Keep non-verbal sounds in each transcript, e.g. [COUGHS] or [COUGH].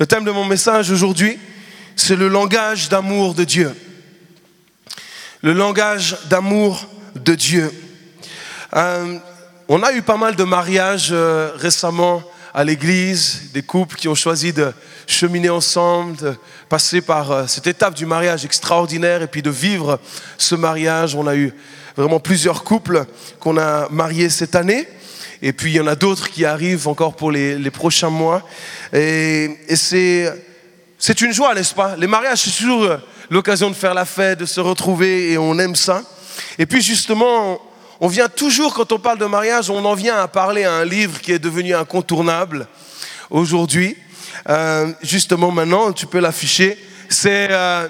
Le thème de mon message aujourd'hui, c'est le langage d'amour de Dieu. Le langage d'amour de Dieu. Euh, on a eu pas mal de mariages euh, récemment à l'église, des couples qui ont choisi de cheminer ensemble, de passer par euh, cette étape du mariage extraordinaire et puis de vivre ce mariage. On a eu vraiment plusieurs couples qu'on a mariés cette année. Et puis il y en a d'autres qui arrivent encore pour les, les prochains mois. Et, et c'est, c'est une joie, n'est-ce pas? Les mariages, c'est toujours l'occasion de faire la fête, de se retrouver et on aime ça. Et puis justement, on vient toujours, quand on parle de mariage, on en vient à parler à un livre qui est devenu incontournable aujourd'hui. Euh, justement maintenant, tu peux l'afficher. C'est euh,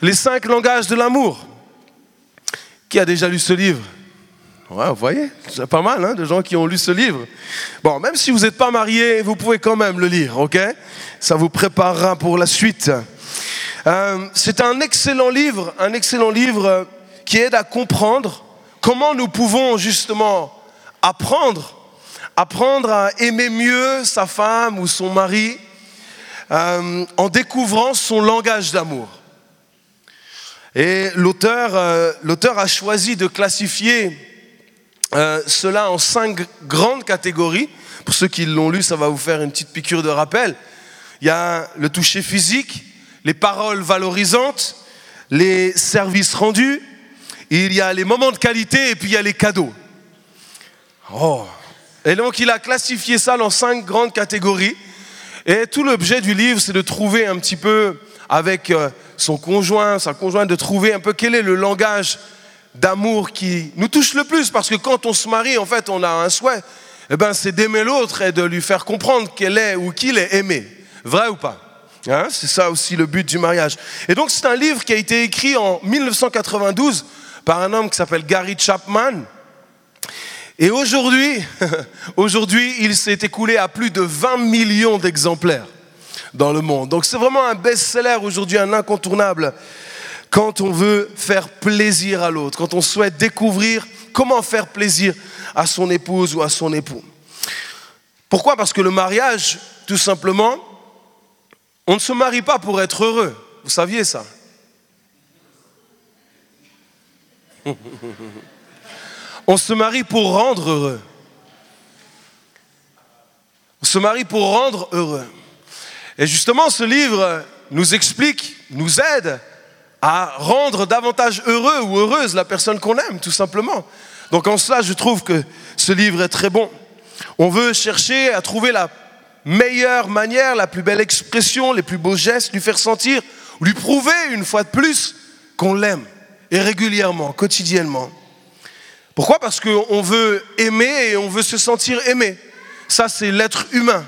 Les cinq langages de l'amour. Qui a déjà lu ce livre? Ouais, vous voyez, c'est pas mal hein, de gens qui ont lu ce livre. Bon, même si vous n'êtes pas marié, vous pouvez quand même le lire, ok? Ça vous préparera pour la suite. Euh, c'est un excellent livre, un excellent livre qui aide à comprendre comment nous pouvons justement apprendre, apprendre à aimer mieux sa femme ou son mari euh, en découvrant son langage d'amour. Et l'auteur, euh, l'auteur a choisi de classifier euh, cela en cinq grandes catégories. Pour ceux qui l'ont lu, ça va vous faire une petite piqûre de rappel. Il y a le toucher physique, les paroles valorisantes, les services rendus, il y a les moments de qualité et puis il y a les cadeaux. Oh. Et donc il a classifié ça dans cinq grandes catégories. Et tout l'objet du livre, c'est de trouver un petit peu avec euh, son conjoint, sa conjointe, de trouver un peu quel est le langage d'amour qui nous touche le plus, parce que quand on se marie, en fait, on a un souhait, eh ben, c'est d'aimer l'autre et de lui faire comprendre qu'elle est ou qu'il est aimé. Vrai ou pas? Hein C'est ça aussi le but du mariage. Et donc, c'est un livre qui a été écrit en 1992 par un homme qui s'appelle Gary Chapman. Et aujourd'hui, [LAUGHS] aujourd'hui, il s'est écoulé à plus de 20 millions d'exemplaires dans le monde. Donc, c'est vraiment un best-seller aujourd'hui, un incontournable quand on veut faire plaisir à l'autre, quand on souhaite découvrir comment faire plaisir à son épouse ou à son époux. Pourquoi? Parce que le mariage, tout simplement, on ne se marie pas pour être heureux. Vous saviez ça? [LAUGHS] On se marie pour rendre heureux. On se marie pour rendre heureux. Et justement, ce livre nous explique, nous aide à rendre davantage heureux ou heureuse la personne qu'on aime, tout simplement. Donc en cela, je trouve que ce livre est très bon. On veut chercher à trouver la meilleure manière, la plus belle expression, les plus beaux gestes, lui faire sentir, lui prouver une fois de plus qu'on l'aime, et régulièrement, quotidiennement. Pourquoi? Parce qu'on veut aimer et on veut se sentir aimé. Ça, c'est l'être humain.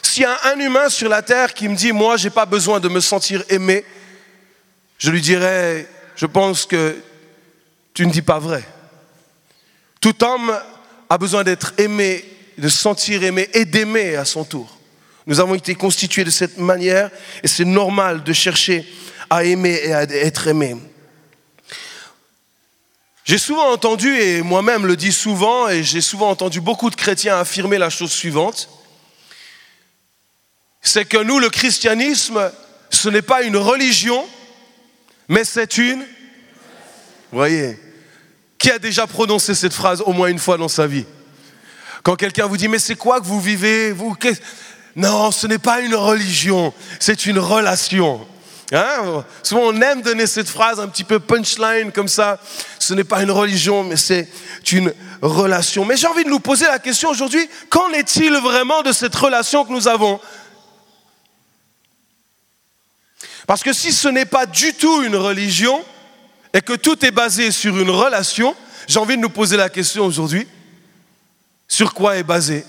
S'il y a un humain sur la terre qui me dit, moi, j'ai pas besoin de me sentir aimé, je lui dirais, je pense que tu ne dis pas vrai. Tout homme a besoin d'être aimé, de se sentir aimé et d'aimer à son tour. Nous avons été constitués de cette manière et c'est normal de chercher à aimer et à être aimé. J'ai souvent entendu, et moi-même le dis souvent, et j'ai souvent entendu beaucoup de chrétiens affirmer la chose suivante, c'est que nous, le christianisme, ce n'est pas une religion, mais c'est une... Vous voyez Qui a déjà prononcé cette phrase au moins une fois dans sa vie Quand quelqu'un vous dit, mais c'est quoi que vous vivez vous, Non, ce n'est pas une religion, c'est une relation. Hein? Souvent, on aime donner cette phrase un petit peu punchline comme ça. Ce n'est pas une religion, mais c'est une relation. Mais j'ai envie de nous poser la question aujourd'hui, qu'en est-il vraiment de cette relation que nous avons Parce que si ce n'est pas du tout une religion et que tout est basé sur une relation, j'ai envie de nous poser la question aujourd'hui, sur quoi est basée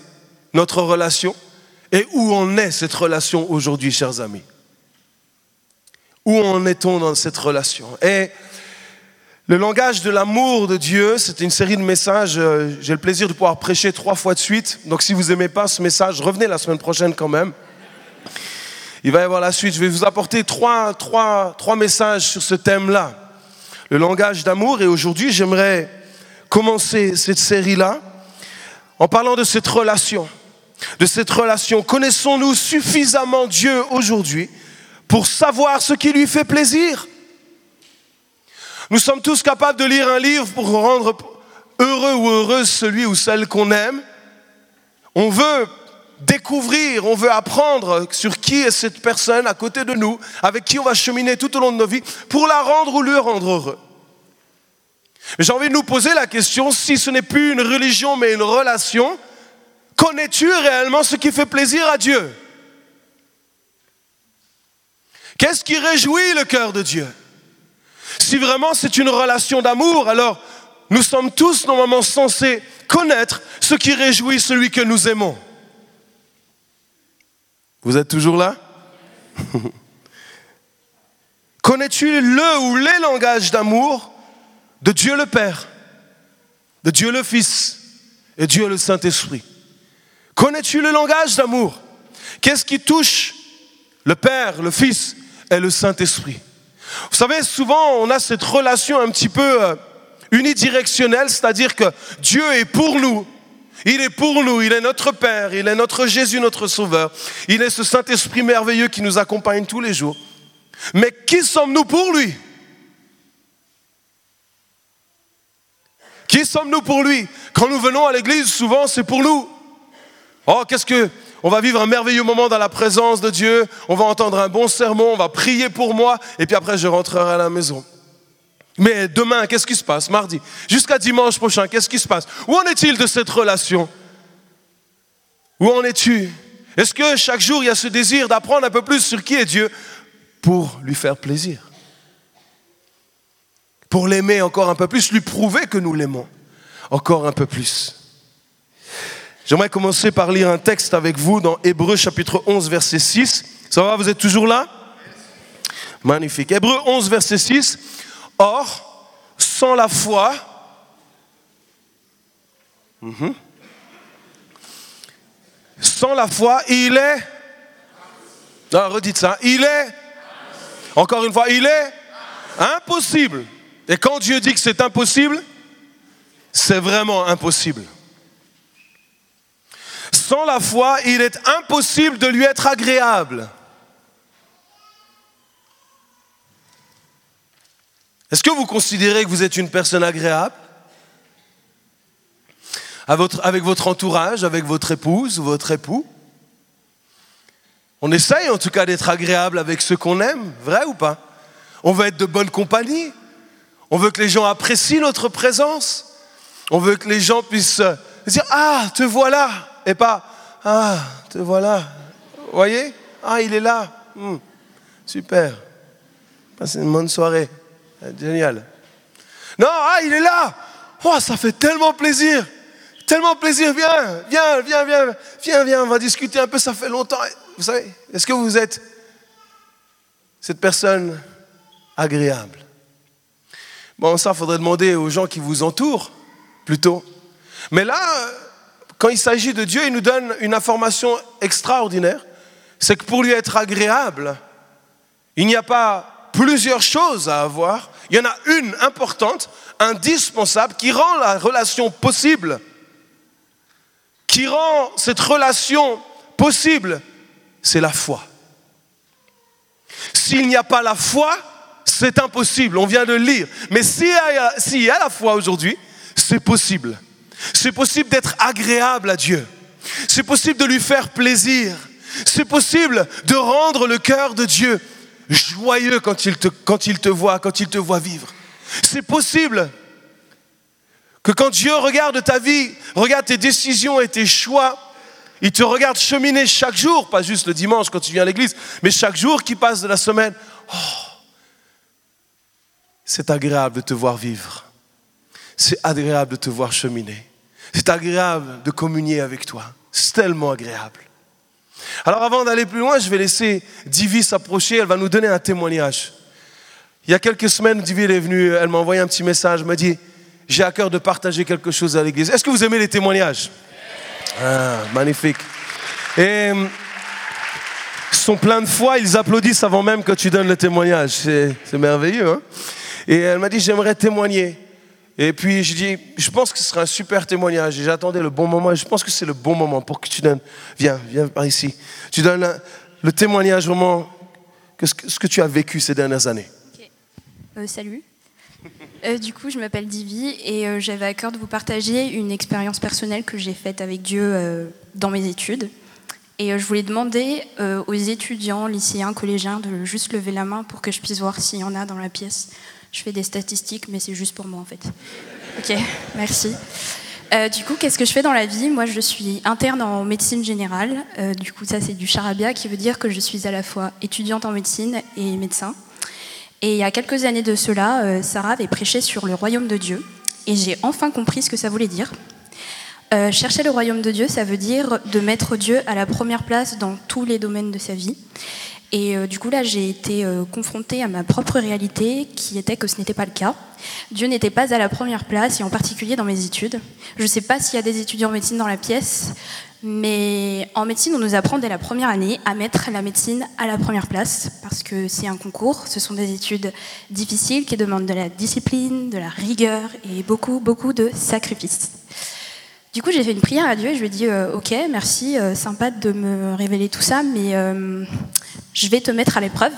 notre relation et où en est cette relation aujourd'hui, chers amis? Où en est-on dans cette relation? Et le langage de l'amour de Dieu, c'est une série de messages. Euh, j'ai le plaisir de pouvoir prêcher trois fois de suite. Donc si vous n'aimez pas ce message, revenez la semaine prochaine quand même. Il va y avoir la suite. Je vais vous apporter trois, trois, trois messages sur ce thème-là, le langage d'amour. Et aujourd'hui, j'aimerais commencer cette série-là en parlant de cette relation. de cette relation Connaissons-nous suffisamment Dieu aujourd'hui pour savoir ce qui lui fait plaisir? Nous sommes tous capables de lire un livre pour rendre heureux ou heureuse celui ou celle qu'on aime. On veut découvrir, on veut apprendre sur qui est cette personne à côté de nous, avec qui on va cheminer tout au long de nos vies, pour la rendre ou le rendre heureux. J'ai envie de nous poser la question, si ce n'est plus une religion mais une relation, connais-tu réellement ce qui fait plaisir à Dieu? Qu'est-ce qui réjouit le cœur de Dieu? Si vraiment c'est une relation d'amour, alors nous sommes tous normalement censés connaître ce qui réjouit celui que nous aimons. Vous êtes toujours là? [LAUGHS] Connais-tu le ou les langages d'amour de Dieu le Père, de Dieu le Fils et Dieu le Saint-Esprit? Connais-tu le langage d'amour? Qu'est-ce qui touche le Père, le Fils et le Saint-Esprit? Vous savez, souvent on a cette relation un petit peu euh, unidirectionnelle, c'est-à-dire que Dieu est pour nous il est pour nous, il est notre Père, il est notre Jésus, notre Sauveur. Il est ce Saint-Esprit merveilleux qui nous accompagne tous les jours. Mais qui sommes-nous pour lui? Qui sommes-nous pour lui? Quand nous venons à l'église, souvent c'est pour nous. Oh, qu'est-ce que on va vivre un merveilleux moment dans la présence de Dieu, on va entendre un bon sermon, on va prier pour moi et puis après je rentrerai à la maison. Mais demain, qu'est-ce qui se passe Mardi. Jusqu'à dimanche prochain, qu'est-ce qui se passe Où en est-il de cette relation Où en es-tu Est-ce que chaque jour, il y a ce désir d'apprendre un peu plus sur qui est Dieu pour lui faire plaisir Pour l'aimer encore un peu plus, lui prouver que nous l'aimons encore un peu plus. J'aimerais commencer par lire un texte avec vous dans Hébreu chapitre 11 verset 6. Ça va, vous êtes toujours là? Magnifique. Hébreu 11 verset 6. Or, sans la foi, mhm. sans la foi, il est... Non, redites ça. Il est... Encore une fois, il est impossible. Et quand Dieu dit que c'est impossible, c'est vraiment impossible. Sans la foi, il est impossible de lui être agréable. Est-ce que vous considérez que vous êtes une personne agréable? Avec votre entourage, avec votre épouse ou votre époux? On essaye en tout cas d'être agréable avec ceux qu'on aime, vrai ou pas? On veut être de bonne compagnie. On veut que les gens apprécient notre présence. On veut que les gens puissent dire Ah, te voilà Et pas Ah, te voilà. Voyez? Ah, il est là. Hmm, super. Passez une bonne soirée. Génial. Non, ah, il est là. Oh, ça fait tellement plaisir. Tellement plaisir. Viens, viens, viens, viens, viens, viens. On va discuter un peu. Ça fait longtemps. Vous savez, est-ce que vous êtes cette personne agréable? Bon, ça, faudrait demander aux gens qui vous entourent, plutôt. Mais là, quand il s'agit de Dieu, il nous donne une information extraordinaire. C'est que pour lui être agréable, il n'y a pas plusieurs choses à avoir. Il y en a une importante, indispensable, qui rend la relation possible. Qui rend cette relation possible, c'est la foi. S'il n'y a pas la foi, c'est impossible, on vient de le lire. Mais s'il y, a la foi aujourd'hui, c'est possible. C'est possible d'être agréable à Dieu. C'est possible de lui faire plaisir. C'est possible de rendre le cœur de Dieu joyeux quand il te, quand il te voit, quand il te voit vivre. C'est possible que quand Dieu regarde ta vie, regarde tes décisions et tes choix, il te regarde cheminer chaque jour, pas juste le dimanche quand tu viens à l'église, mais chaque jour qui passe de la semaine. Oh, c'est agréable de te voir vivre. C'est agréable de te voir cheminer. C'est agréable de communier avec toi. C'est tellement agréable. Alors avant d'aller plus loin, je vais laisser Divi s'approcher, elle va nous donner un témoignage. Il y a quelques semaines, Divi est venue, elle m'a envoyé un petit message, elle m'a dit, j'ai à cœur de partager quelque chose à l'église. Est-ce que vous aimez les témoignages? Ah, Magnifique. Et ils sont pleins de foi, ils applaudissent avant même que tu donnes le témoignage. C'est merveilleux. Hein? Et elle m'a dit, j'aimerais témoigner. Et puis je dis, je pense que ce sera un super témoignage. Et j'attendais le bon moment. Et je pense que c'est le bon moment pour que tu donnes. Viens, viens par ici. Tu donnes le témoignage vraiment que ce, que tu as vécu ces dernières années. Euh, salut. Euh, du coup, je m'appelle Divi et euh, j'avais à cœur de vous partager une expérience personnelle que j'ai faite avec Dieu dans mes études. Et je voulais demander aux étudiants, lycéens, collégiens de juste lever la main pour que je puisse voir s'il y en a dans la pièce. Je fais des statistiques, mais c'est juste pour moi en fait. Ok, merci. du coup, qu'est-ce que je fais dans la vie? Moi, je suis interne en médecine générale. du coup, ça, c'est du charabia qui veut dire que je suis à la fois étudiante en médecine et médecin. Et il y a quelques années de cela, euh, Sarah avait prêché sur le royaume de Dieu. Et j'ai enfin compris ce que ça voulait dire. Euh, chercher le royaume de Dieu, ça veut dire de mettre Dieu à la première place dans tous les domaines de sa vie. Et euh, du coup, là, j'ai été confrontée à ma propre réalité, qui était que ce n'était pas le cas. Dieu n'était pas à la première place, et en particulier dans mes études. Je ne sais pas s'il y a des étudiants en médecine dans la pièce, mais en médecine, on nous apprend dès la première année à mettre la médecine à la première place, parce que c'est un concours, ce sont des études difficiles qui demandent de la discipline, de la rigueur et beaucoup, beaucoup de sacrifices. Du coup, j'ai fait une prière à Dieu et je lui ai dit euh, Ok, merci, euh, sympa de me révéler tout ça, mais euh, je vais te mettre à l'épreuve.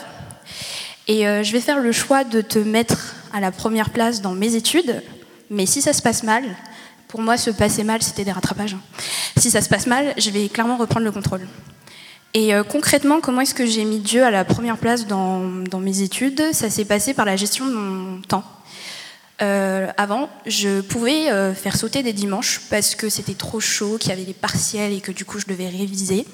Et je vais faire le choix de te mettre à la première place dans mes études, mais si ça se passe mal, pour moi, se passer mal, c'était des rattrapages. Si ça se passe mal, je vais clairement reprendre le contrôle. Et concrètement, comment est-ce que j'ai mis Dieu à la première place dans, mes études? Ça s'est passé par la gestion de mon temps. Euh, avant, je pouvais euh, faire sauter des dimanches parce que c'était trop chaud, qu'il y avait des partiels et que du coup je devais réviser.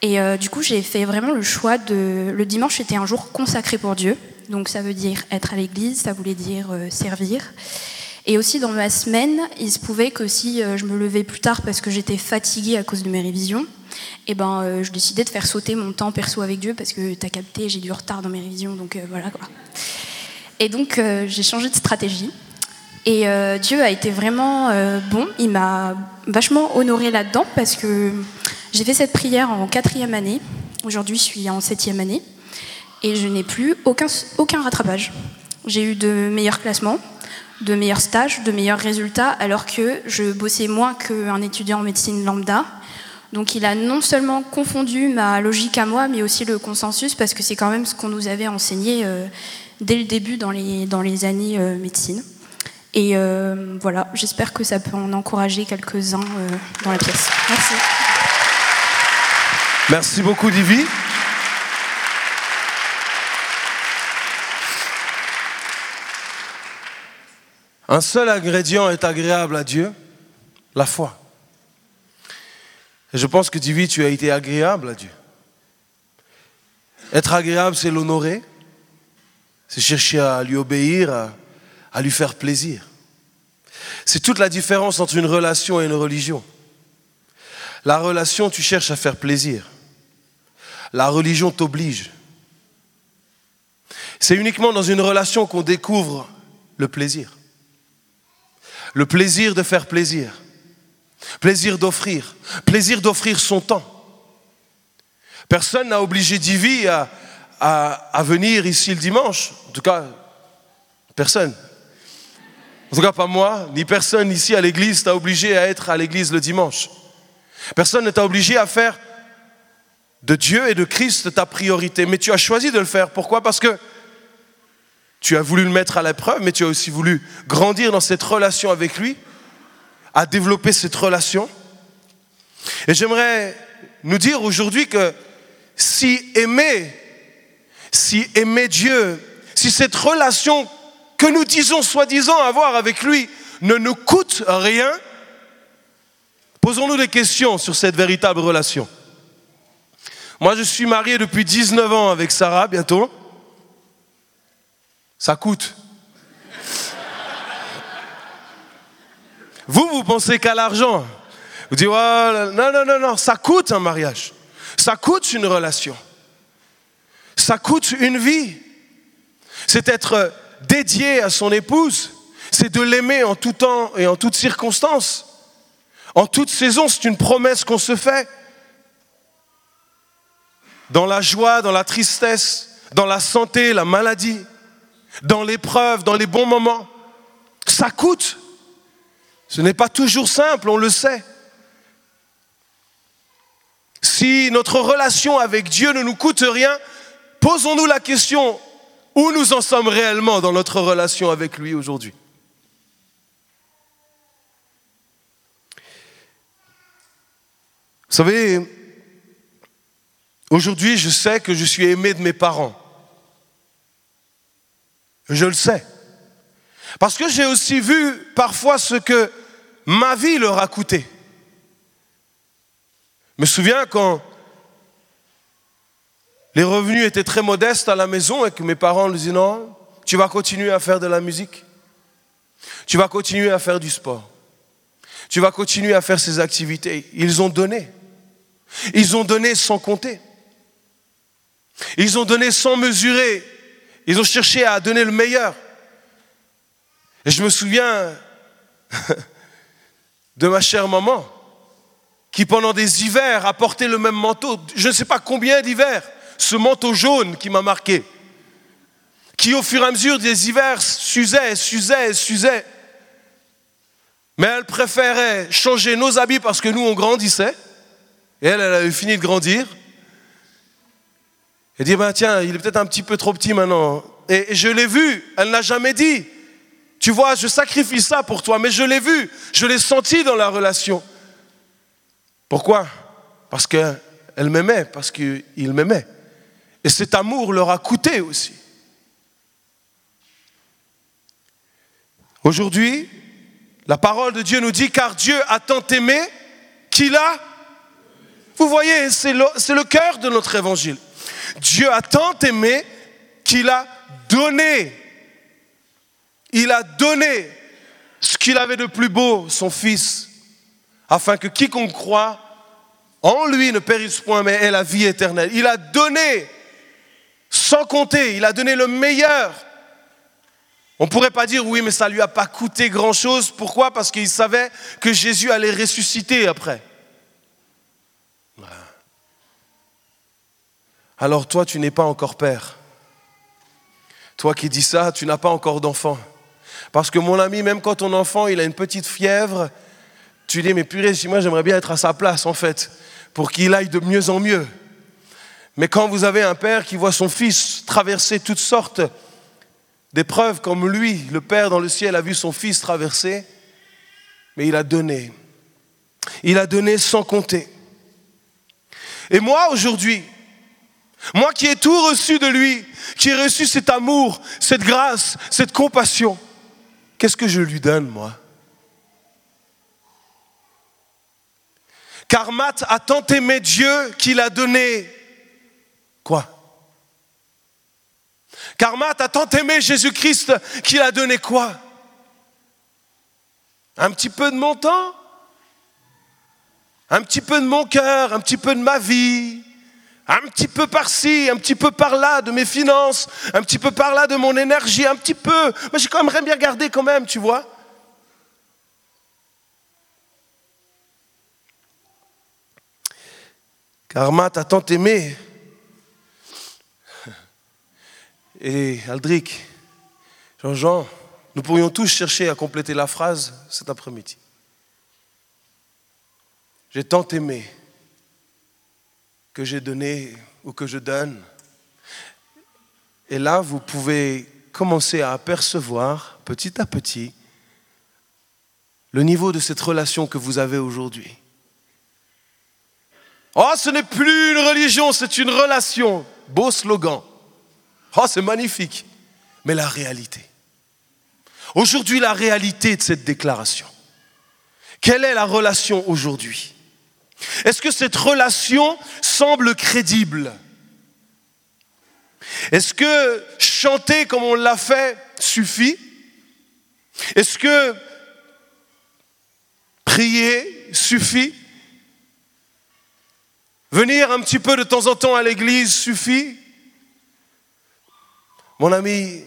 Et du coup, j'ai fait vraiment le choix de. Le dimanche était un jour consacré pour Dieu. Donc ça veut dire être à l'église, ça voulait dire servir. Et aussi dans ma semaine, il se pouvait que si euh, je me levais plus tard parce que j'étais fatiguée à cause de mes révisions, et eh ben, euh, je décidais de faire sauter mon temps perso avec Dieu parce que tu as capté, j'ai du retard dans mes révisions, donc euh, voilà quoi. Et donc j'ai changé de stratégie. Et Dieu a été vraiment bon, il m'a vachement honoré là-dedans parce que j'ai fait cette prière en quatrième année. Aujourd'hui, je suis en septième année et je n'ai plus aucun, aucun rattrapage. J'ai eu de meilleurs classements, de meilleurs stages, de meilleurs résultats, alors que je bossais moins qu'un étudiant en médecine lambda. Donc il a non seulement confondu ma logique à moi, mais aussi le consensus, parce que c'est quand même ce qu'on nous avait enseigné euh, dès le début dans les, années euh, médecine. Et euh, voilà, j'espère que ça peut en encourager quelques-uns dans la pièce. Merci. Merci beaucoup, Divi. Un seul ingrédient est agréable à Dieu, la foi. Je pense que Divi, tu as été agréable à Dieu. Être agréable, c'est l'honorer, c'est chercher à lui obéir, à, lui faire plaisir. C'est toute la différence entre une relation et une religion. La relation, tu cherches à faire plaisir. La religion t'oblige. C'est uniquement dans une relation qu'on découvre le plaisir le plaisir de faire plaisir, plaisir d'offrir, plaisir d'offrir son temps. Personne n'a obligé Divi à, à, venir ici le dimanche. En tout cas, personne. En tout cas, pas moi, ni personne ici à l'église t'a obligé à être à l'église le dimanche. Personne ne t'a obligé à faire de Dieu et de Christ ta priorité. Mais tu as choisi de le faire. Pourquoi? Parce que tu as voulu le mettre à l'épreuve, mais tu as aussi voulu grandir dans cette relation avec lui, à développer cette relation. Et j'aimerais nous dire aujourd'hui que si aimer, si aimer Dieu, si cette relation que nous disons soi-disant avoir avec lui ne nous coûte rien, posons-nous des questions sur cette véritable relation. Moi, je suis marié depuis 19 ans avec Sarah, bientôt. Ça coûte. Vous, vous pensez qu'à l'argent. Vous dites, non, non, non, non, ça coûte un mariage. Ça coûte une relation. Ça coûte une vie. C'est être dédié à son épouse. C'est de l'aimer en tout temps et en toutes circonstances. En toute saison, c'est une promesse qu'on se fait. Dans la joie, dans la tristesse, dans la santé, la maladie dans l'épreuve, dans les bons moments. Ça coûte. Ce n'est pas toujours simple, on le sait. Si notre relation avec Dieu ne nous coûte rien, posons-nous la question, où nous en sommes réellement dans notre relation avec lui aujourd'hui? Vous savez, aujourd'hui, je sais que je suis aimé de mes parents. Je le sais. Parce que j'ai aussi vu parfois ce que ma vie leur a coûté. Me souviens quand les revenus étaient très modestes à la maison et que mes parents me disaient non, tu vas continuer à faire de la musique, tu vas continuer à faire du sport, tu vas continuer à faire ces activités. Ils ont donné. Ils ont donné sans compter. Ils ont donné sans mesurer. Ils ont cherché à donner le meilleur. Et je me souviens [LAUGHS] de ma chère maman qui pendant des hivers a porté le même manteau, je ne sais pas combien d'hivers, ce manteau jaune qui m'a marqué, qui au fur et à mesure des hivers s'usait, s'usait, s'usait. Mais elle préférait changer nos habits parce que nous, on grandissait. Et elle, elle avait fini de grandir. Elle dit, ben tiens, il est peut-être un petit peu trop petit maintenant. Et je l'ai vu, elle n'a jamais dit, tu vois, je sacrifie ça pour toi, mais je l'ai vu, je l'ai senti dans la relation. Pourquoi? Parce qu'elle m'aimait, parce qu'il m'aimait. Et cet amour leur a coûté aussi. Aujourd'hui, la parole de Dieu nous dit, car Dieu a tant aimé qu'il a... Vous voyez, c'est le, le cœur de notre évangile. Dieu a tant aimé qu'il a donné. Il a donné ce qu'il avait de plus beau, son Fils, afin que quiconque croit en lui ne périsse point, mais ait la vie éternelle. Il a donné sans compter, il a donné le meilleur. On ne pourrait pas dire oui, mais ça ne lui a pas coûté grand-chose. Pourquoi? Parce qu'il savait que Jésus allait ressusciter après. Alors toi, tu n'es pas encore père. Toi qui dis ça, tu n'as pas encore d'enfant. Parce que mon ami, même quand ton enfant, il a une petite fièvre, tu dis, mais purée, moi j'aimerais bien être à sa place en fait, pour qu'il aille de mieux en mieux. Mais quand vous avez un père qui voit son fils traverser toutes sortes d'épreuves comme lui, le Père dans le ciel a vu son fils traverser, mais il a donné. Il a donné sans compter. Et moi aujourd'hui, moi qui ai tout reçu de lui, qui ai reçu cet amour, cette grâce, cette compassion, qu'est-ce que je lui donne, moi? Car Matt a tant aimé Dieu qu'il a donné quoi? Car Matt a tant aimé Jésus-Christ qu'il a donné quoi? Un petit peu de mon temps? Un petit peu de mon cœur Un petit peu de ma vie? Un petit peu par-ci, un petit peu par-là de mes finances, un petit peu par-là de mon énergie, un petit peu. Mais j'ai quand même bien gardé quand même, tu vois. Car Matt a tant aimé. Et Aldric, Jean-Jean, nous pourrions tous chercher à compléter la phrase cet après-midi. J'ai tant aimé que j'ai donné ou que je donne. Et là, vous pouvez commencer à apercevoir petit à petit le niveau de cette relation que vous avez aujourd'hui. Oh, ce n'est plus une religion, c'est une relation. Beau slogan. Oh, c'est magnifique. Mais la réalité. Aujourd'hui, la réalité de cette déclaration. Quelle est la relation aujourd'hui? Est-ce que cette relation semble crédible? Est-ce que chanter comme on l'a fait suffit? Est-ce que prier suffit? Venir un petit peu de temps en temps à l'église suffit? Mon ami,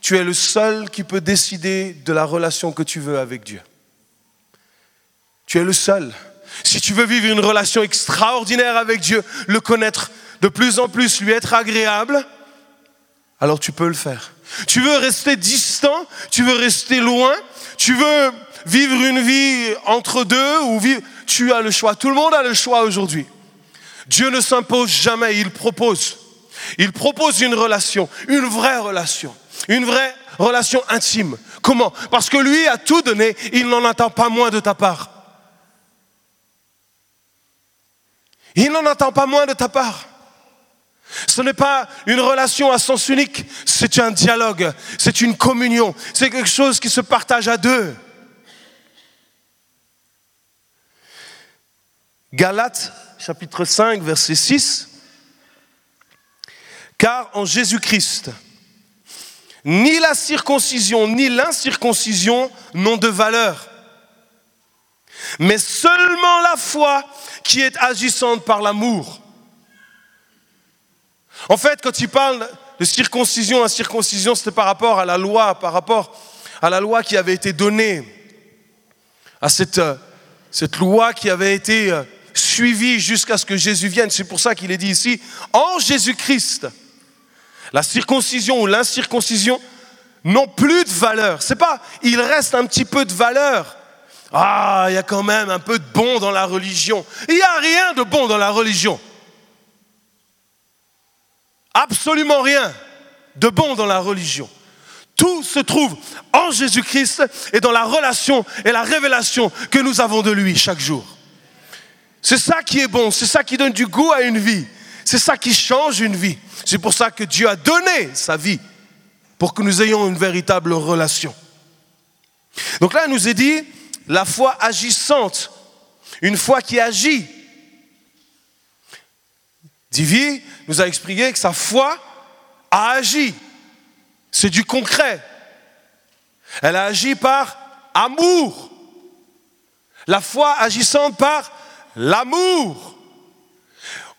tu es le seul qui peut décider de la relation que tu veux avec Dieu. Tu es le seul. Si tu veux vivre une relation extraordinaire avec Dieu, le connaître de plus en plus, lui être agréable, alors tu peux le faire. Tu veux rester distant, tu veux rester loin, tu veux vivre une vie entre deux ou tu as le choix. Tout le monde a le choix aujourd'hui. Dieu ne s'impose jamais, il propose. Il propose une relation, une vraie relation, une vraie relation intime. Comment? Parce que lui a tout donné, il n'en attend pas moins de ta part. Il n'en attend pas moins de ta part. Ce n'est pas une relation à sens unique, c'est un dialogue, c'est une communion, c'est quelque chose qui se partage à deux. Galates chapitre 5 verset 6. Car en Jésus-Christ, ni la circoncision ni l'incirconcision n'ont de valeur, mais seulement la foi qui est agissante par l'amour. En fait, quand il parle de circoncision, incirconcision, c'était par rapport à la loi, par rapport à la loi qui avait été donnée, à cette, euh, loi qui avait été euh, suivie jusqu'à ce que Jésus vienne. C'est pour ça qu'il est dit ici, en Jésus-Christ, la circoncision ou l'incirconcision n'ont plus de valeur. C'est pas, il reste un petit peu de valeur. Ah, il y a quand même un peu de bon dans la religion. Il n'y a rien de bon dans la religion. Absolument rien de bon dans la religion. Tout se trouve en Jésus-Christ et dans la relation et la révélation que nous avons de lui chaque jour. C'est ça qui est bon, c'est ça qui donne du goût à une vie, c'est ça qui change une vie. C'est pour ça que Dieu a donné sa vie, pour que nous ayons une véritable relation. Donc là, il nous est dit, la foi agissante, une foi qui agit. Divi nous a expliqué que sa foi a agi. C'est du concret. Elle a agi par amour. La foi agissante par l'amour.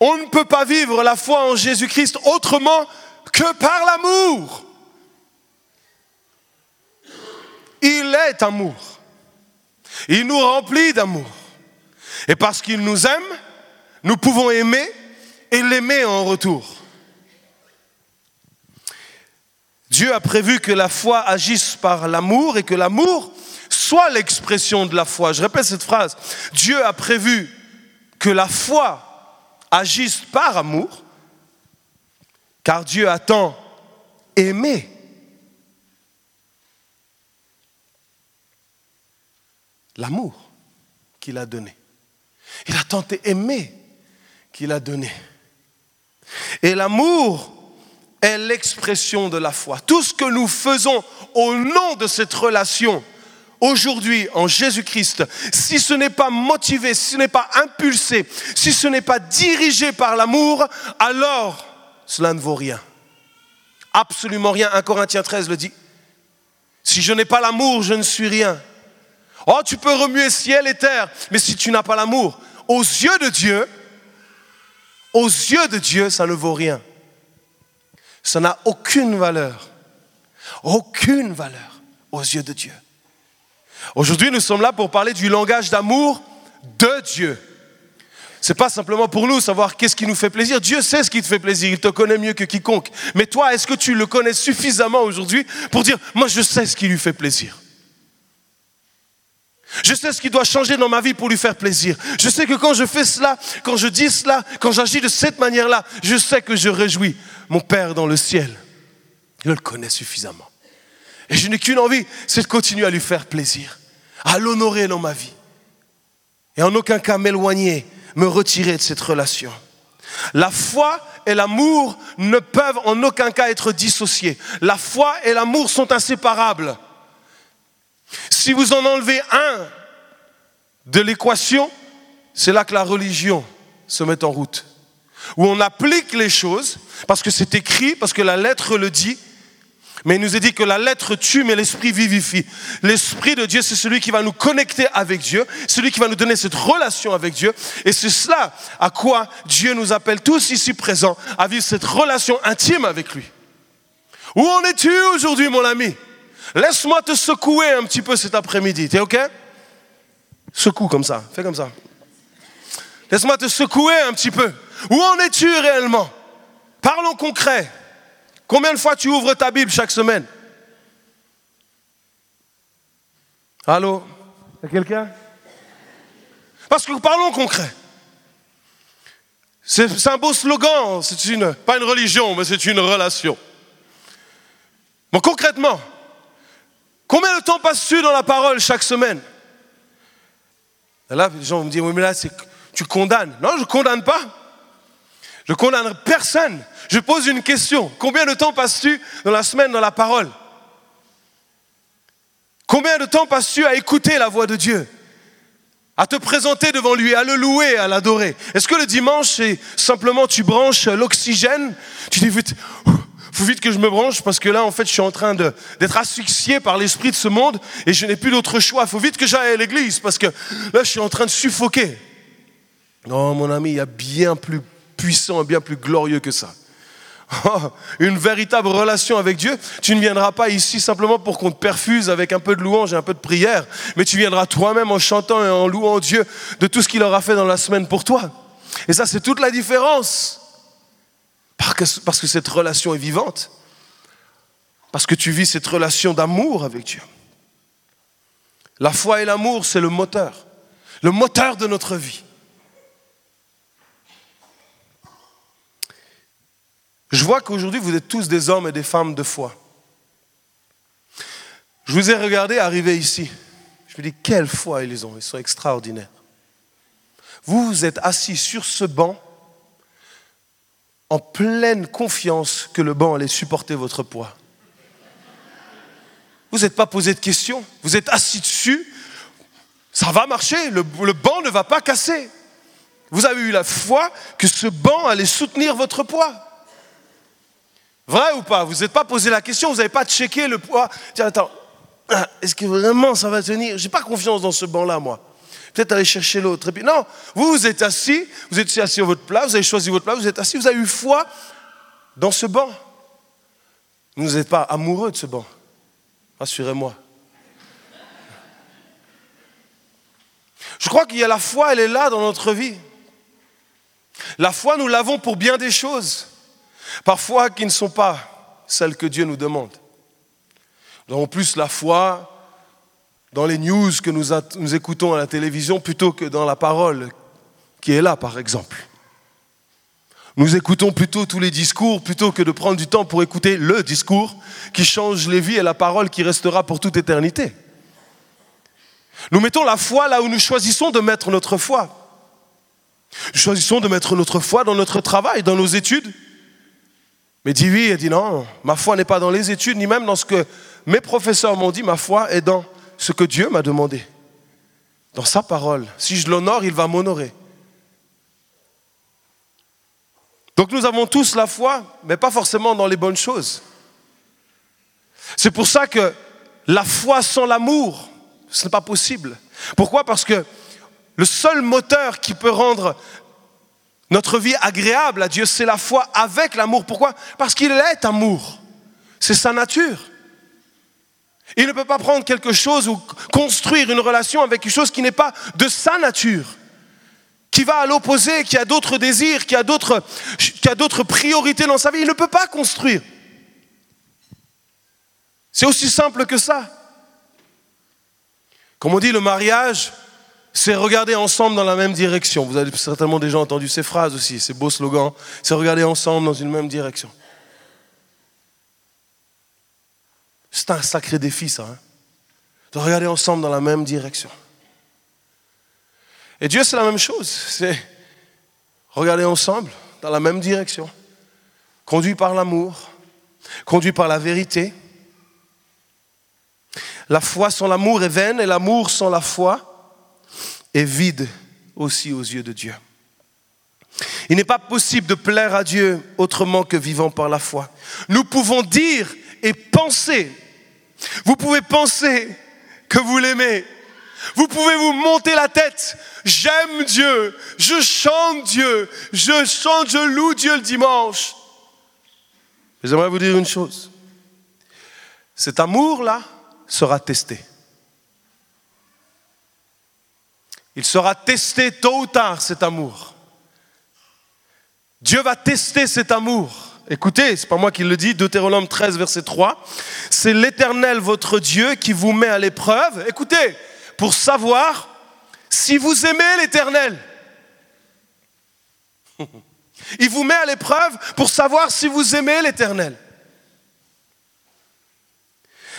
On ne peut pas vivre la foi en Jésus-Christ autrement que par l'amour. Il est amour. Il nous remplit d'amour. Et parce qu'il nous aime, nous pouvons aimer et l'aimer en retour. Dieu a prévu que la foi agisse par l'amour et que l'amour soit l'expression de la foi. Je répète cette phrase. Dieu a prévu que la foi agisse par amour, car Dieu a tant aimé. L'amour qu'il a donné. Il a tant aimé qu'il a donné. Et l'amour est l'expression de la foi. Tout ce que nous faisons au nom de cette relation aujourd'hui en Jésus-Christ, si ce n'est pas motivé, si ce n'est pas impulsé, si ce n'est pas dirigé par l'amour, alors cela ne vaut rien. Absolument rien. 1 Corinthiens 13 le dit. Si je n'ai pas l'amour, je ne suis rien. Oh, tu peux remuer ciel et terre, mais si tu n'as pas l'amour, aux yeux de Dieu, aux yeux de Dieu, ça ne vaut rien. Ça n'a aucune valeur. Aucune valeur aux yeux de Dieu. Aujourd'hui, nous sommes là pour parler du langage d'amour de Dieu. C'est pas simplement pour nous savoir qu'est-ce qui nous fait plaisir. Dieu sait ce qui te fait plaisir. Il te connaît mieux que quiconque. Mais toi, est-ce que tu le connais suffisamment aujourd'hui pour dire, moi, je sais ce qui lui fait plaisir? Je sais ce qui doit changer dans ma vie pour lui faire plaisir. Je sais que quand je fais cela, quand je dis cela, quand j'agis de cette manière-là, je sais que je réjouis mon Père dans le ciel. Je le connais suffisamment. Et je n'ai qu'une envie, c'est de continuer à lui faire plaisir, à l'honorer dans ma vie. Et en aucun cas m'éloigner, me retirer de cette relation. La foi et l'amour ne peuvent en aucun cas être dissociés. La foi et l'amour sont inséparables. Si vous en enlevez un de l'équation, c'est là que la religion se met en route. Où on applique les choses, parce que c'est écrit, parce que la lettre le dit, mais il nous est dit que la lettre tue, mais l'esprit vivifie. L'esprit de Dieu, c'est celui qui va nous connecter avec Dieu, celui qui va nous donner cette relation avec Dieu. Et c'est cela à quoi Dieu nous appelle tous ici présents, à vivre cette relation intime avec lui. Où en es-tu aujourd'hui, mon ami? Laisse-moi te secouer un petit peu cet après-midi. T'es OK? Secoue comme ça. Fais comme ça. Laisse-moi te secouer un petit peu. Où en es-tu réellement? Parlons concret. Combien de fois tu ouvres ta Bible chaque semaine? Allô? A quelqu'un? Parce que parlons concret. C'est un beau slogan, c'est une, pas une religion, mais c'est une relation. Bon, concrètement, combien de temps passes-tu dans la parole chaque semaine? Là, les gens vont me dire, oui, mais là, tu condamnes. Non, je ne condamne pas. Je condamne personne. Je pose une question. Combien de temps passes-tu dans la semaine dans la parole? Combien de temps passes-tu à écouter la voix de Dieu? À te présenter devant lui, à le louer, à l'adorer Est-ce que le dimanche, c'est simplement tu branches l'oxygène? Tu dis vite, faut vite que je me branche parce que là, en fait, je suis en train d'être asphyxié par l'esprit de ce monde et je n'ai plus d'autre choix. Faut vite que j'aille à l'église parce que là, je suis en train de suffoquer. Non, mon ami, il y a bien plus puissant et bien plus glorieux que ça. une véritable relation avec Dieu. Tu ne viendras pas ici simplement pour qu'on te perfuse avec un peu de louange et un peu de prière, mais tu viendras toi-même en chantant et en louant Dieu de tout ce qu'il aura fait dans la semaine pour toi. Et ça, c'est toute la différence. Parce que cette relation est vivante. Parce que tu vis cette relation d'amour avec Dieu. La foi et l'amour, c'est le moteur. Le moteur de notre vie. Je vois qu'aujourd'hui, vous êtes tous des hommes et des femmes de foi. Je vous ai regardé arriver ici. Je me dis, quelle foi ils ont, ils sont extraordinaires. Vous, vous êtes assis sur ce banc en pleine confiance que le banc allait supporter votre poids. Vous n'êtes pas posé de questions, vous êtes assis dessus, ça va marcher, le, le banc ne va pas casser. Vous avez eu la foi que ce banc allait soutenir votre poids. Vrai ou pas? Vous n'êtes pas posé la question, vous n'avez pas checké le poids. Tiens, attends, ah, est-ce que vraiment ça va tenir? J'ai pas confiance dans ce banc-là, moi. Peut-être aller chercher l'autre. non, vous, vous êtes assis, vous êtes assis à votre place, vous avez choisi votre place, vous êtes assis, vous avez eu foi dans ce banc. Vous n'êtes pas amoureux de ce banc. Rassurez-moi. Je crois qu'il y a la foi, elle est là dans notre vie. La foi, nous l'avons pour bien des choses parfois qui ne sont pas celles que Dieu nous demande. Nous avons plus la foi dans les news que nous, nous, écoutons à la télévision plutôt que dans la parole qui est là, par exemple. Nous écoutons plutôt tous les discours plutôt que de prendre du temps pour écouter le discours qui change les vies et la parole qui restera pour toute éternité. Nous mettons la foi là où nous choisissons de mettre notre foi. Nous choisissons de mettre notre foi dans notre travail, dans nos études, mais Divi a dit non, ma foi n'est pas dans les études, ni même dans ce que mes professeurs m'ont dit, ma foi est dans ce que Dieu m'a demandé, dans sa parole. Si je l'honore, il va m'honorer. Donc nous avons tous la foi, mais pas forcément dans les bonnes choses. C'est pour ça que la foi sans l'amour, ce n'est pas possible. Pourquoi? Parce que le seul moteur qui peut rendre notre vie agréable à Dieu, c'est la foi avec l'amour. Pourquoi? Parce qu'il est amour. C'est sa nature. Il ne peut pas prendre quelque chose ou construire une relation avec quelque chose qui n'est pas de sa nature, qui va à l'opposé, qui a d'autres désirs, qui a d'autres, qui a d'autres priorités dans sa vie. Il ne peut pas construire. C'est aussi simple que ça. Comme on dit, le mariage, c'est regarder ensemble dans la même direction. Vous avez certainement déjà entendu ces phrases aussi, ces beaux slogans. C'est regarder ensemble dans une même direction. C'est un sacré défi, ça. Hein. de regarder ensemble dans la même direction. Et Dieu, c'est la même chose. C'est regarder ensemble dans la même direction. Conduit par l'amour, conduit par la vérité. La foi sans l'amour est vaine et l'amour sans la foi est vide aussi aux yeux de Dieu. Il n'est pas possible de plaire à Dieu autrement que vivant par la foi. Nous pouvons dire et penser. Vous pouvez penser que vous l'aimez. Vous pouvez vous monter la tête. J'aime Dieu. Je chante Dieu. Je chante, je loue Dieu le dimanche. J'aimerais vous dire une chose. Cet amour-là sera testé. Il sera testé tôt ou tard, cet amour. Dieu va tester cet amour. écoutez, c'est pas moi qui le dis, Deutéronome 13, verset 3, c'est l'Éternel votre Dieu qui vous met à l'épreuve, écoutez, pour savoir si vous aimez l'Éternel. [LAUGHS] Il vous met à l'épreuve pour savoir si vous aimez l'Éternel.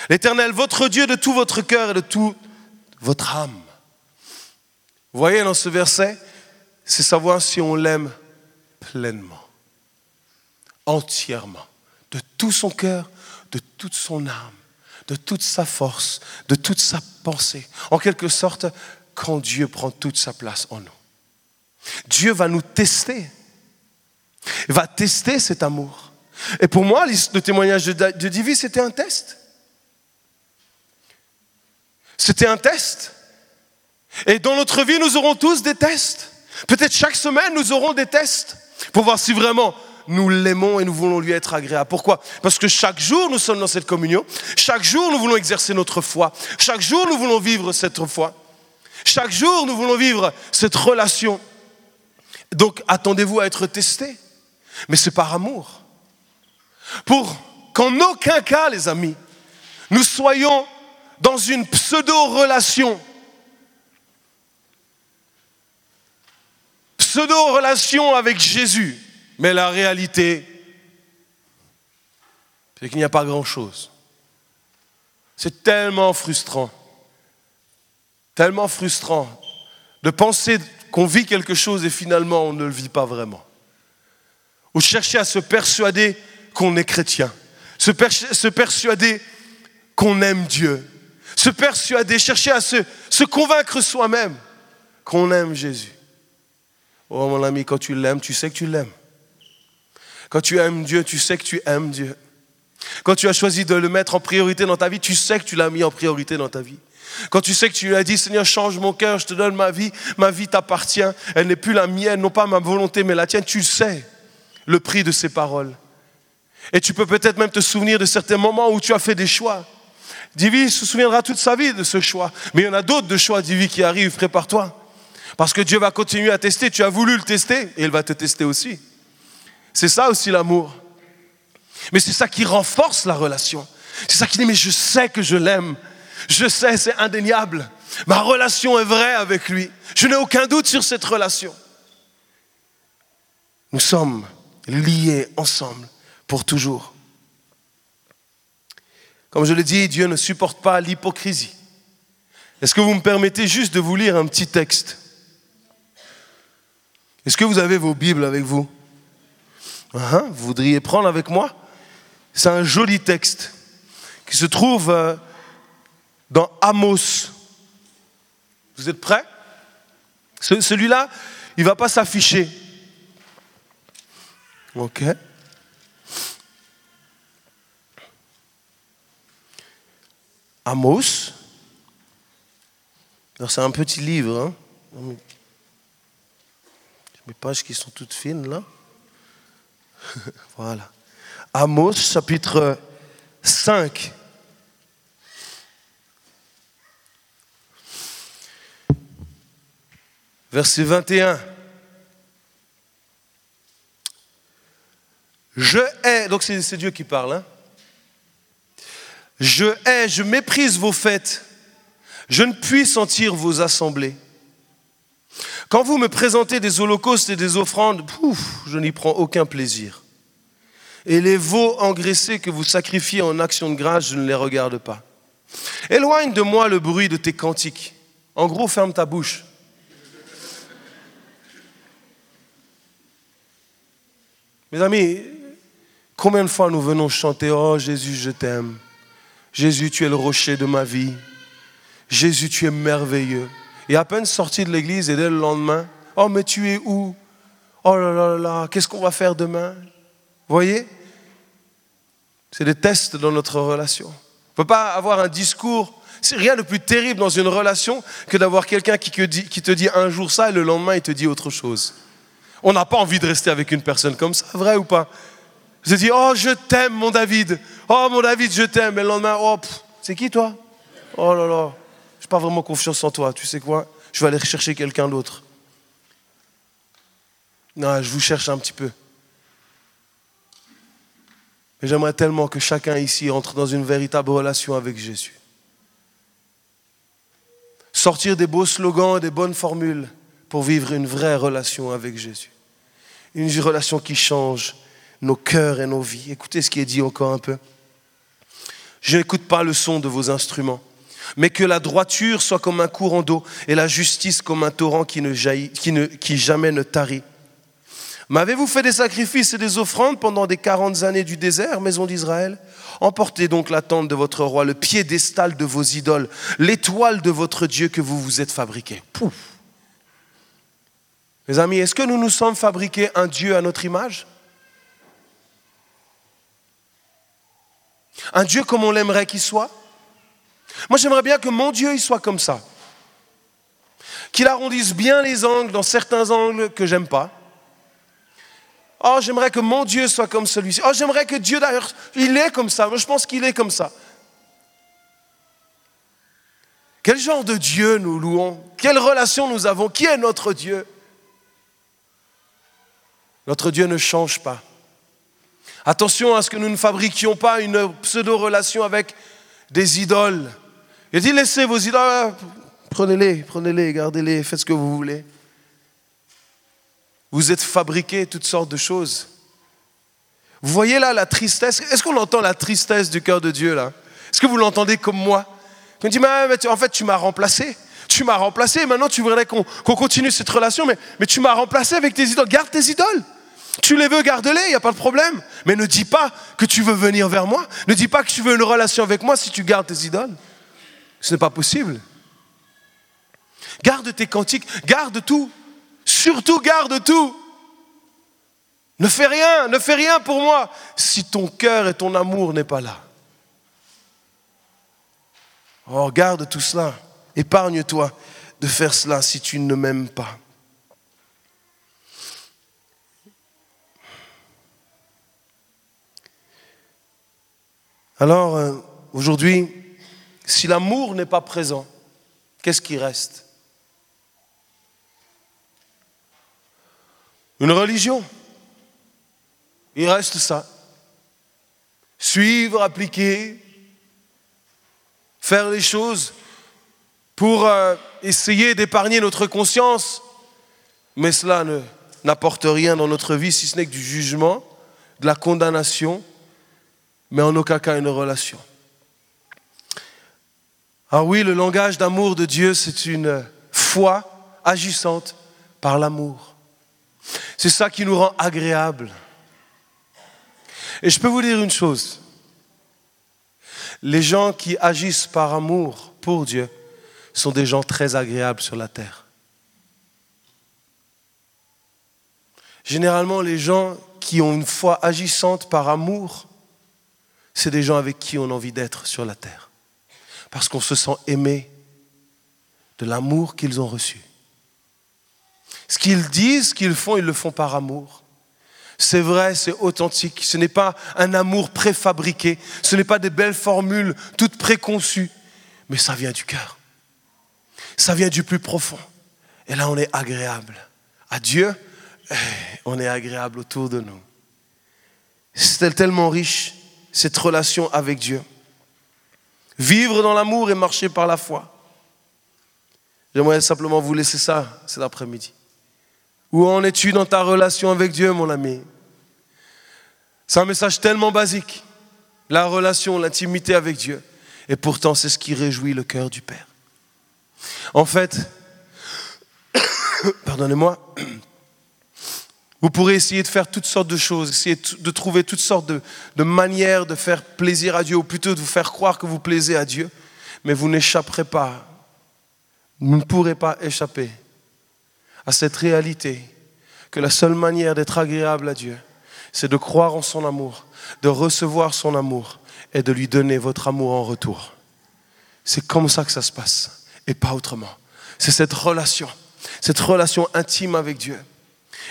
L'Éternel, votre Dieu de tout votre cœur et de toute votre âme. Vous voyez dans ce verset, c'est savoir si on l'aime pleinement, entièrement, de tout son cœur, de toute son âme, de toute sa force, de toute sa pensée. En quelque sorte, quand Dieu prend toute sa place en nous. Dieu va nous tester. Il va tester cet amour. Et pour moi, le témoignage de Divi, c'était un test. C'était un test. Et dans notre vie, nous aurons tous des tests. Peut-être chaque semaine, nous aurons des tests pour voir si vraiment nous l'aimons et nous voulons lui être agréable. Pourquoi? Parce que chaque jour, nous sommes dans cette communion. Chaque jour, nous voulons exercer notre foi. Chaque jour, nous voulons vivre cette foi. Chaque jour, nous voulons vivre cette relation. Donc, attendez-vous à être testés. Mais c'est par amour. Pour qu'en aucun cas, les amis, nous soyons dans une pseudo-relation. Pseudo-relation avec Jésus. Mais la réalité, c'est qu'il n'y a pas grand-chose. C'est tellement frustrant, tellement frustrant de penser qu'on vit quelque chose et finalement on ne le vit pas vraiment. Ou chercher à se persuader qu'on est chrétien, se, persuader qu'on aime Dieu, se persuader, chercher à se convaincre soi-même qu'on aime Jésus. Oh mon ami, quand tu l'aimes, tu sais que tu l'aimes. Quand tu aimes Dieu, tu sais que tu aimes Dieu. Quand tu as choisi de le mettre en priorité dans ta vie, tu sais que tu l'as mis en priorité dans ta vie. Quand tu sais que tu lui as dit, Seigneur, change mon cœur, je te donne ma vie, ma vie t'appartient, elle n'est plus la mienne, non pas ma volonté, mais la tienne, tu sais le prix de ces paroles. Et tu peux peut-être même te souvenir de certains moments où tu as fait des choix. Divi se souviendra toute sa vie de ce choix. Mais il y en a d'autres de choix, Divi, qui arrivent, prépare-toi. Parce que Dieu va continuer à tester. Tu as voulu le tester et il va te tester aussi. C'est ça aussi l'amour. Mais c'est ça qui renforce la relation. C'est ça qui dit, mais je sais que je l'aime. Je sais, c'est indéniable. Ma relation est vraie avec lui. Je n'ai aucun doute sur cette relation. Nous sommes liés ensemble pour toujours. Comme je l'ai dit, Dieu ne supporte pas l'hypocrisie. Est-ce que vous me permettez juste de vous lire un petit texte? Est-ce que vous avez vos Bibles avec vous hein? Vous voudriez prendre avec moi C'est un joli texte qui se trouve euh, dans Amos. Vous êtes prêts Celui-là, il ne va pas s'afficher. OK Amos. Alors c'est un petit livre. Hein. Mes pages qui sont toutes fines là. [LAUGHS] voilà. Amos chapitre 5. Verset 21. Je hais, donc c'est Dieu qui parle, hein. Je hais, je méprise vos fêtes. Je ne puis sentir vos assemblées. Quand vous me présentez des holocaustes et des offrandes, je n'y prends aucun plaisir. Et les veaux engraissés que vous sacrifiez en action de grâce, je ne les regarde pas. Éloigne de moi le bruit de tes cantiques. En gros, ferme ta bouche. Mes amis, combien de fois nous venons chanter Oh Jésus, je t'aime Jésus, tu es le rocher de ma vie. Jésus, tu es merveilleux. Et à peine sorti de l'église et dès le lendemain, oh mais tu es où? Oh là là là, qu'est-ce qu'on va faire demain voyez? C'est des tests dans notre relation. On ne peut pas avoir un discours. C'est rien de plus terrible dans une relation que d'avoir quelqu'un qui, te dit un jour ça et le lendemain il te dit autre chose. On n'a pas envie de rester avec une personne comme ça, vrai ou pas? Vous dit, oh je t'aime mon David, Oh mon David, je t'aime. Et le lendemain, oh, c'est qui toi Oh là là, je n'ai pas vraiment confiance en toi. Tu sais quoi? Je vais aller chercher quelqu'un d'autre. Non, je vous cherche un petit peu. Mais j'aimerais tellement que chacun ici entre dans une véritable relation avec Jésus. Sortir des beaux slogans, des bonnes formules pour vivre une vraie relation avec Jésus. Une relation qui change nos cœurs et nos vies. Écoutez ce qui est dit encore un peu. Je n'écoute pas le son de vos instruments, mais que la droiture soit comme un courant d'eau et la justice comme un torrent qui, ne jamais ne tarit. M'avez-vous fait des sacrifices et des offrandes pendant des quarante années du désert, maison d'Israël? Emportez donc la tente de votre roi, le piédestal de vos idoles, l'étoile de votre Dieu que vous vous êtes fabriqué. Pouf. Mes amis, est-ce que nous nous sommes fabriqués un Dieu à notre image? Un Dieu comme on l'aimerait qu'il soit? Moi, j'aimerais bien que mon Dieu, soit comme ça. Qu'il arrondisse bien les angles dans certains angles que j'aime pas. Oh, j'aimerais que mon Dieu soit comme celui-ci. Oh, j'aimerais que Dieu, d'ailleurs, il est comme ça. Moi, je pense qu'il est comme ça. Quel genre de Dieu nous louons? Quelle relation nous avons? Qui est notre Dieu? Notre Dieu ne change pas. Attention à ce que nous ne fabriquions pas une pseudo-relation avec des idoles. Il dit laissez vos idoles, prenez-les, prenez-les, gardez-les, faites ce que vous voulez. Vous êtes fabriqués toutes sortes de choses. Vous voyez là la tristesse. Est-ce qu'on entend la tristesse du cœur de Dieu là? Est-ce que vous l'entendez comme moi? Il me dit, mais, en fait, tu m'as remplacé. Tu m'as remplacé. Maintenant, tu voudrais qu'on continue cette relation, mais, mais tu m'as remplacé avec tes idoles. Garde tes idoles. Tu les veux, garde-les, il n'y a pas de problème. Mais ne dis pas que tu veux venir vers moi. Ne dis pas que tu veux une relation avec moi si tu gardes tes idoles. Ce n'est pas possible. Garde tes cantiques, garde tout. Surtout garde tout. Ne fais rien, ne fais rien pour moi si ton cœur et ton amour n'est pas là. Oh, garde tout cela. Épargne-toi de faire cela si tu ne m'aimes pas. Alors, euh, aujourd'hui, si l'amour n'est pas présent, qu'est-ce qui reste? Une religion. Il reste ça. Suivre, appliquer, faire les choses pour euh, essayer d'épargner notre conscience, mais cela n'apporte rien dans notre vie si ce n'est que du jugement, de la condamnation mais en aucun cas une relation. Ah oui, le langage d'amour de Dieu, c'est une foi agissante par l'amour. C'est ça qui nous rend agréables. Et je peux vous dire une chose. Les gens qui agissent par amour pour Dieu sont des gens très agréables sur la terre. Généralement, les gens qui ont une foi agissante par amour c'est des gens avec qui on a envie d'être sur la terre. Parce qu'on se sent aimé de l'amour qu'ils ont reçu. Ce qu'ils disent, ce qu'ils font, ils le font par amour. C'est vrai, c'est authentique. Ce n'est pas un amour préfabriqué. Ce n'est pas des belles formules toutes préconçues. Mais ça vient du cœur. Ça vient du plus profond. Et là, on est agréable. À Dieu, on est agréable autour de nous. C'est tellement riche cette relation avec Dieu. Vivre dans l'amour et marcher par la foi. J'aimerais simplement vous laisser ça cet après-midi. Où en es-tu dans ta relation avec Dieu, mon ami? C'est un message tellement basique. La relation, l'intimité avec Dieu. Et pourtant, c'est ce qui réjouit le cœur du Père. En fait, [COUGHS] pardonnez-moi, vous pourrez essayer de faire toutes sortes de choses, essayer de trouver toutes sortes de, manières de faire plaisir à Dieu, ou plutôt de vous faire croire que vous plaisez à Dieu, mais vous n'échapperez pas, vous ne pourrez pas échapper à cette réalité que la seule manière d'être agréable à Dieu, c'est de croire en son amour, de recevoir son amour et de lui donner votre amour en retour. C'est comme ça que ça se passe et pas autrement. C'est cette relation, cette relation intime avec Dieu.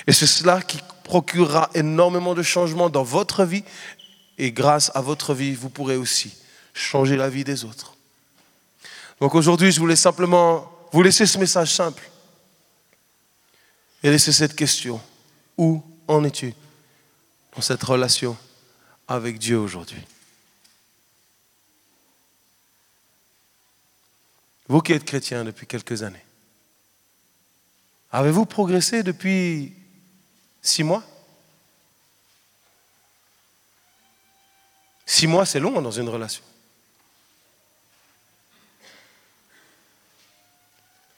Et c'est cela qui procurera énormément de changements dans votre vie. Et grâce à votre vie, vous pourrez aussi changer la vie des autres. Donc aujourd'hui, je voulais simplement vous laisser ce message simple et laisser cette question. Où en es-tu dans cette relation avec Dieu aujourd'hui? Vous qui êtes chrétien depuis quelques années, avez-vous progressé depuis six mois. Six mois, c'est long dans une relation.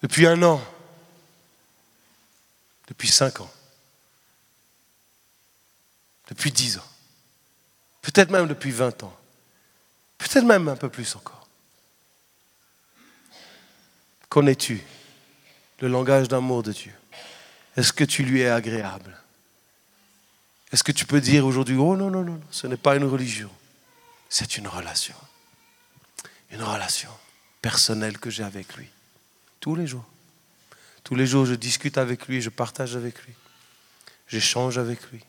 Depuis un an, depuis cinq ans, depuis dix ans, peut-être même depuis vingt ans, peut-être même un peu plus encore. Connais-tu le langage d'amour de Dieu. Est-ce que tu lui es agréable? Est-ce que tu peux dire aujourd'hui, oh non, non, non, ce n'est pas une religion, c'est une relation. Une relation personnelle que j'ai avec lui. Tous les jours. Tous les jours, je discute avec lui, je partage avec lui. J'échange avec lui.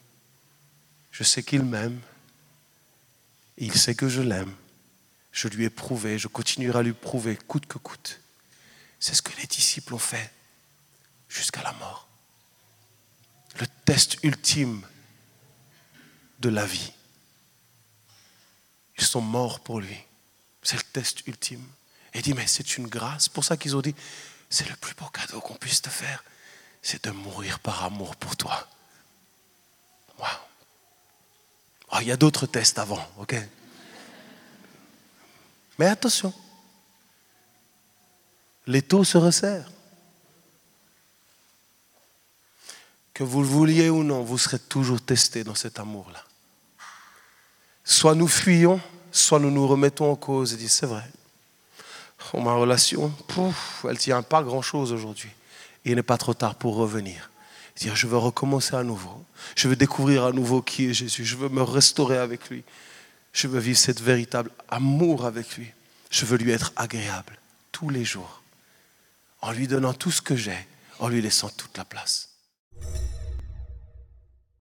Je sais qu'il m'aime. Il sait que je l'aime. Je lui ai prouvé, je continuerai à lui prouver, coûte que coûte. C'est ce que les disciples ont fait jusqu'à la mort. Le test ultime de la vie. Ils sont morts pour lui. C'est le test ultime. Et il dit, mais c'est une grâce. Pour ça qu'ils ont dit, c'est le plus beau cadeau qu'on puisse te faire, c'est de mourir par amour pour toi. Oh, il y a d'autres tests avant, ok? Mais attention, les taux se resserrent. Que vous le vouliez ou non, vous serez toujours testé dans cet amour-là. Soit nous fuyons, soit nous nous remettons en cause et disons c'est vrai. Oh, ma relation, pouf, elle tient pas grand-chose aujourd'hui. Il n'est pas trop tard pour revenir. Dire je veux recommencer à nouveau. Je veux découvrir à nouveau qui est Jésus. Je veux me restaurer avec lui. Je veux vivre cette véritable amour avec lui. Je veux lui être agréable tous les jours en lui donnant tout ce que j'ai, en lui laissant toute la place. you